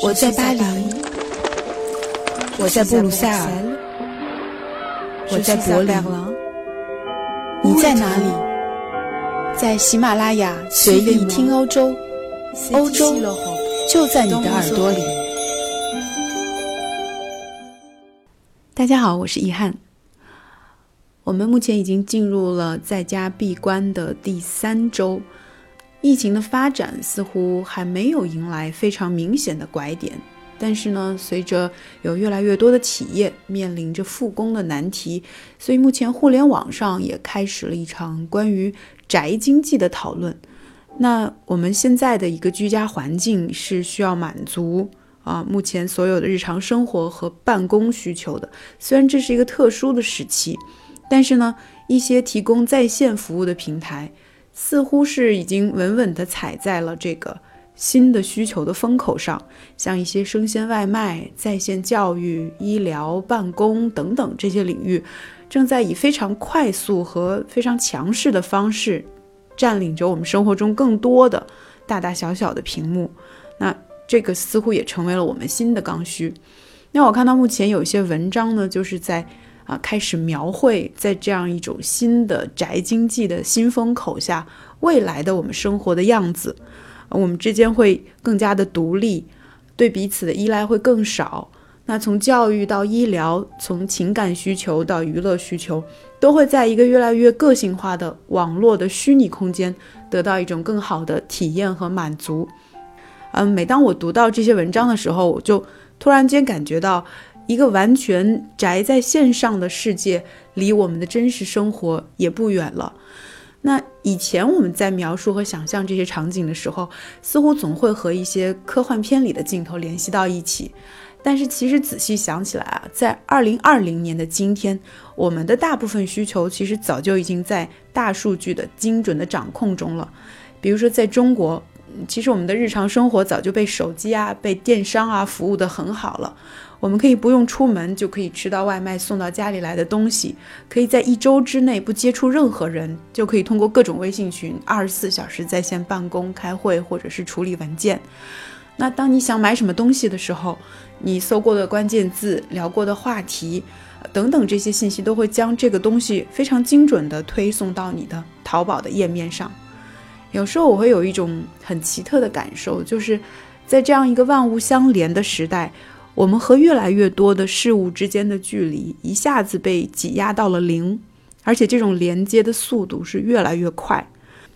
我在巴黎，我在布鲁塞尔，我在柏林，你在哪里？在喜马拉雅随意听欧洲，欧洲就在你的耳朵里。大家好，我是易翰。我们目前已经进入了在家闭关的第三周。疫情的发展似乎还没有迎来非常明显的拐点，但是呢，随着有越来越多的企业面临着复工的难题，所以目前互联网上也开始了一场关于宅经济的讨论。那我们现在的一个居家环境是需要满足啊目前所有的日常生活和办公需求的。虽然这是一个特殊的时期，但是呢，一些提供在线服务的平台。似乎是已经稳稳地踩在了这个新的需求的风口上，像一些生鲜外卖、在线教育、医疗、办公等等这些领域，正在以非常快速和非常强势的方式，占领着我们生活中更多的大大小小的屏幕。那这个似乎也成为了我们新的刚需。那我看到目前有一些文章呢，就是在。开始描绘在这样一种新的宅经济的新风口下，未来的我们生活的样子。我们之间会更加的独立，对彼此的依赖会更少。那从教育到医疗，从情感需求到娱乐需求，都会在一个越来越个性化的网络的虚拟空间得到一种更好的体验和满足。嗯，每当我读到这些文章的时候，我就突然间感觉到。一个完全宅在线上的世界，离我们的真实生活也不远了。那以前我们在描述和想象这些场景的时候，似乎总会和一些科幻片里的镜头联系到一起。但是其实仔细想起来啊，在二零二零年的今天，我们的大部分需求其实早就已经在大数据的精准的掌控中了。比如说在中国，其实我们的日常生活早就被手机啊、被电商啊服务的很好了。我们可以不用出门就可以吃到外卖送到家里来的东西，可以在一周之内不接触任何人，就可以通过各种微信群二十四小时在线办公、开会或者是处理文件。那当你想买什么东西的时候，你搜过的关键字、聊过的话题等等这些信息都会将这个东西非常精准地推送到你的淘宝的页面上。有时候我会有一种很奇特的感受，就是在这样一个万物相连的时代。我们和越来越多的事物之间的距离一下子被挤压到了零，而且这种连接的速度是越来越快。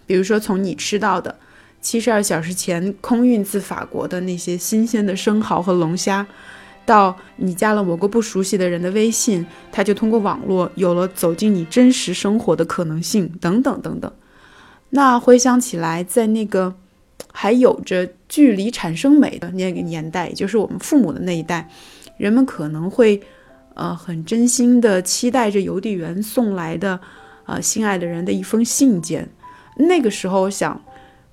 比如说，从你吃到的七十二小时前空运自法国的那些新鲜的生蚝和龙虾，到你加了某个不熟悉的人的微信，他就通过网络有了走进你真实生活的可能性，等等等等。那回想起来，在那个。还有着距离产生美的那个年代，也就是我们父母的那一代，人们可能会，呃，很真心的期待着邮递员送来的，呃，心爱的人的一封信件。那个时候，想，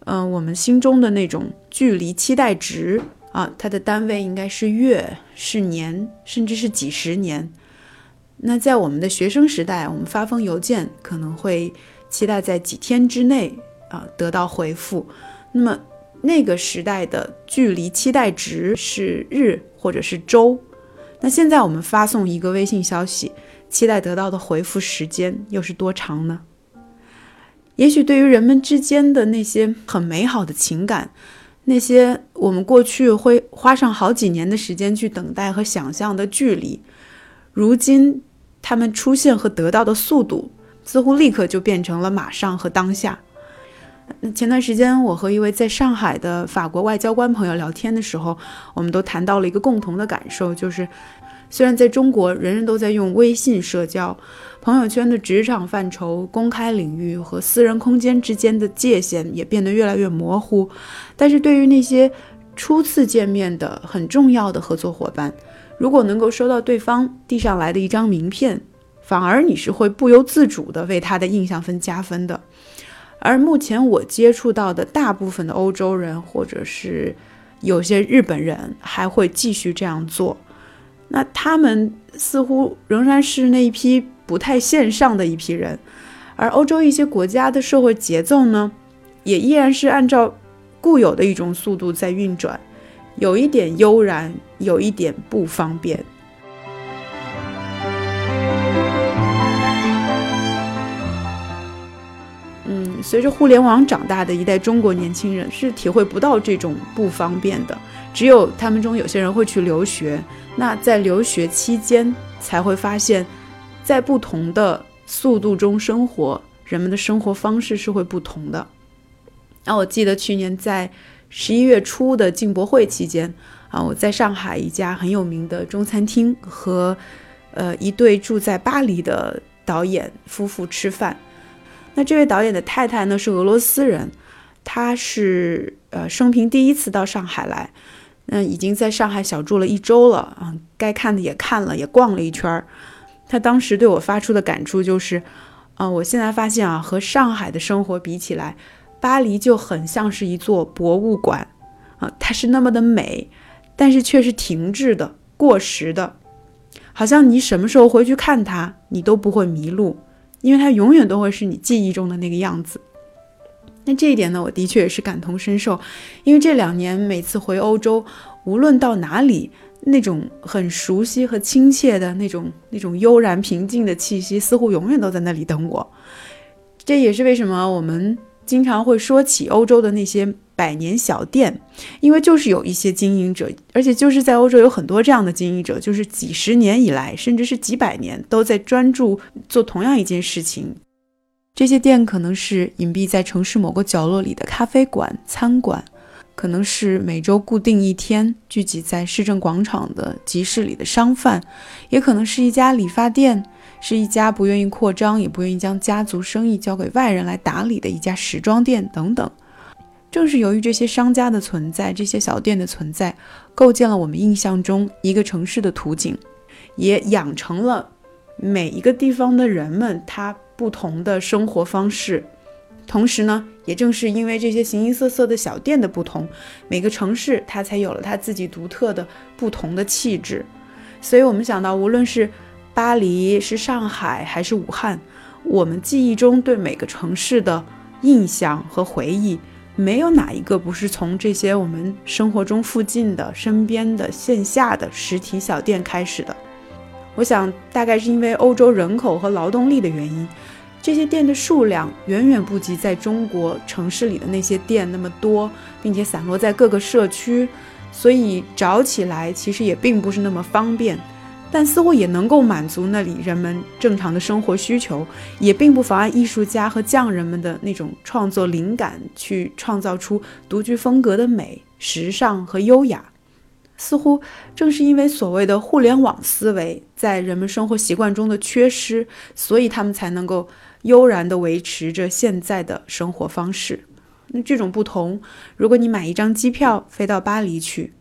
嗯，我们心中的那种距离期待值啊，它的单位应该是月、是年，甚至是几十年。那在我们的学生时代，我们发封邮件可能会期待在几天之内啊得到回复。那么。那个时代的距离期待值是日或者是周，那现在我们发送一个微信消息，期待得到的回复时间又是多长呢？也许对于人们之间的那些很美好的情感，那些我们过去会花上好几年的时间去等待和想象的距离，如今他们出现和得到的速度，似乎立刻就变成了马上和当下。前段时间，我和一位在上海的法国外交官朋友聊天的时候，我们都谈到了一个共同的感受，就是虽然在中国人人都在用微信社交，朋友圈的职场范畴、公开领域和私人空间之间的界限也变得越来越模糊，但是对于那些初次见面的很重要的合作伙伴，如果能够收到对方递上来的一张名片，反而你是会不由自主地为他的印象分加分的。而目前我接触到的大部分的欧洲人，或者是有些日本人，还会继续这样做。那他们似乎仍然是那一批不太线上的一批人。而欧洲一些国家的社会节奏呢，也依然是按照固有的一种速度在运转。有一点悠然，有一点不方便。随着互联网长大的一代中国年轻人是体会不到这种不方便的，只有他们中有些人会去留学。那在留学期间才会发现，在不同的速度中生活，人们的生活方式是会不同的。那我记得去年在十一月初的进博会期间啊，我在上海一家很有名的中餐厅和呃一对住在巴黎的导演夫妇吃饭。那这位导演的太太呢是俄罗斯人，她是呃生平第一次到上海来。那已经在上海小住了一周了啊，该看的也看了，也逛了一圈儿。他当时对我发出的感触就是，啊，我现在发现啊，和上海的生活比起来，巴黎就很像是一座博物馆啊，它是那么的美，但是却是停滞的、过时的，好像你什么时候回去看它，你都不会迷路，因为它永远都会是你记忆中的那个样子。那这一点呢，我的确也是感同身受，因为这两年每次回欧洲，无论到哪里，那种很熟悉和亲切的那种、那种悠然平静的气息，似乎永远都在那里等我。这也是为什么我们经常会说起欧洲的那些百年小店，因为就是有一些经营者，而且就是在欧洲有很多这样的经营者，就是几十年以来，甚至是几百年，都在专注做同样一件事情。这些店可能是隐蔽在城市某个角落里的咖啡馆、餐馆，可能是每周固定一天聚集在市政广场的集市里的商贩，也可能是一家理发店，是一家不愿意扩张也不愿意将家族生意交给外人来打理的一家时装店等等。正是由于这些商家的存在，这些小店的存在，构建了我们印象中一个城市的图景，也养成了每一个地方的人们他。不同的生活方式，同时呢，也正是因为这些形形色色的小店的不同，每个城市它才有了它自己独特的不同的气质。所以，我们想到，无论是巴黎、是上海还是武汉，我们记忆中对每个城市的印象和回忆，没有哪一个不是从这些我们生活中附近的、身边的线下的实体小店开始的。我想，大概是因为欧洲人口和劳动力的原因，这些店的数量远远不及在中国城市里的那些店那么多，并且散落在各个社区，所以找起来其实也并不是那么方便。但似乎也能够满足那里人们正常的生活需求，也并不妨碍艺术家和匠人们的那种创作灵感，去创造出独具风格的美、时尚和优雅。似乎正是因为所谓的互联网思维在人们生活习惯中的缺失，所以他们才能够悠然地维持着现在的生活方式。那这种不同，如果你买一张机票飞到巴黎去，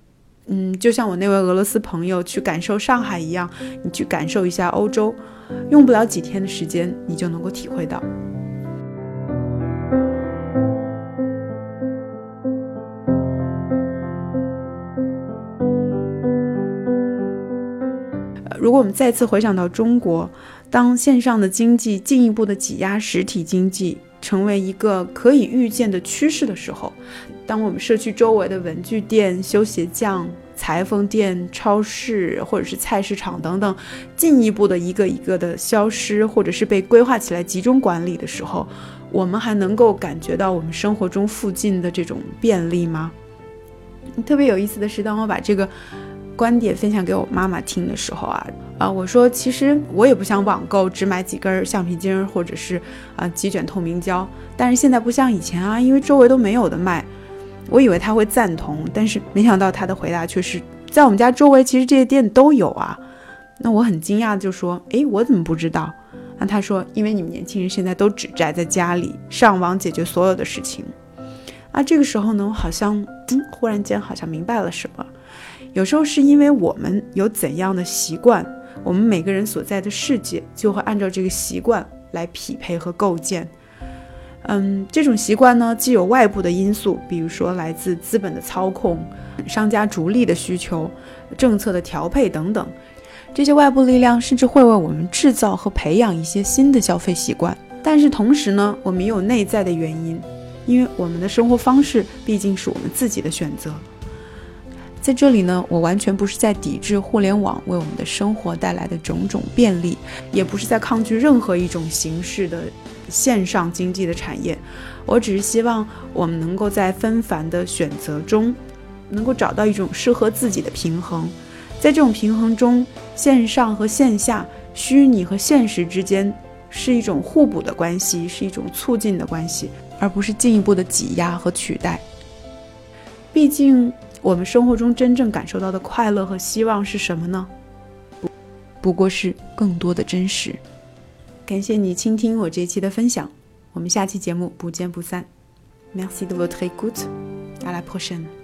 嗯，就像我那位俄罗斯朋友去感受上海一样，你去感受一下欧洲，用不了几天的时间，你就能够体会到。如果我们再次回想到中国，当线上的经济进一步的挤压实体经济，成为一个可以预见的趋势的时候，当我们社区周围的文具店、修鞋匠、裁缝店、超市或者是菜市场等等，进一步的一个一个的消失，或者是被规划起来集中管理的时候，我们还能够感觉到我们生活中附近的这种便利吗？特别有意思的是，当我把这个。观点分享给我妈妈听的时候啊啊，我说其实我也不想网购，只买几根橡皮筋或者是啊几卷透明胶。但是现在不像以前啊，因为周围都没有的卖。我以为他会赞同，但是没想到他的回答却是在我们家周围其实这些店都有啊。那我很惊讶就说，诶，我怎么不知道？那他说，因为你们年轻人现在都只宅在家里，上网解决所有的事情。啊，这个时候呢，我好像嗯，忽然间好像明白了什么。有时候是因为我们有怎样的习惯，我们每个人所在的世界就会按照这个习惯来匹配和构建。嗯，这种习惯呢，既有外部的因素，比如说来自资本的操控、商家逐利的需求、政策的调配等等，这些外部力量甚至会为我们制造和培养一些新的消费习惯。但是同时呢，我们也有内在的原因，因为我们的生活方式毕竟是我们自己的选择。在这里呢，我完全不是在抵制互联网为我们的生活带来的种种便利，也不是在抗拒任何一种形式的线上经济的产业。我只是希望我们能够在纷繁的选择中，能够找到一种适合自己的平衡。在这种平衡中，线上和线下、虚拟和现实之间是一种互补的关系，是一种促进的关系，而不是进一步的挤压和取代。毕竟。我们生活中真正感受到的快乐和希望是什么呢？不，不过是更多的真实。感谢你倾听我这一期的分享，我们下期节目不见不散。Merci de votre écoute. À la prochaine.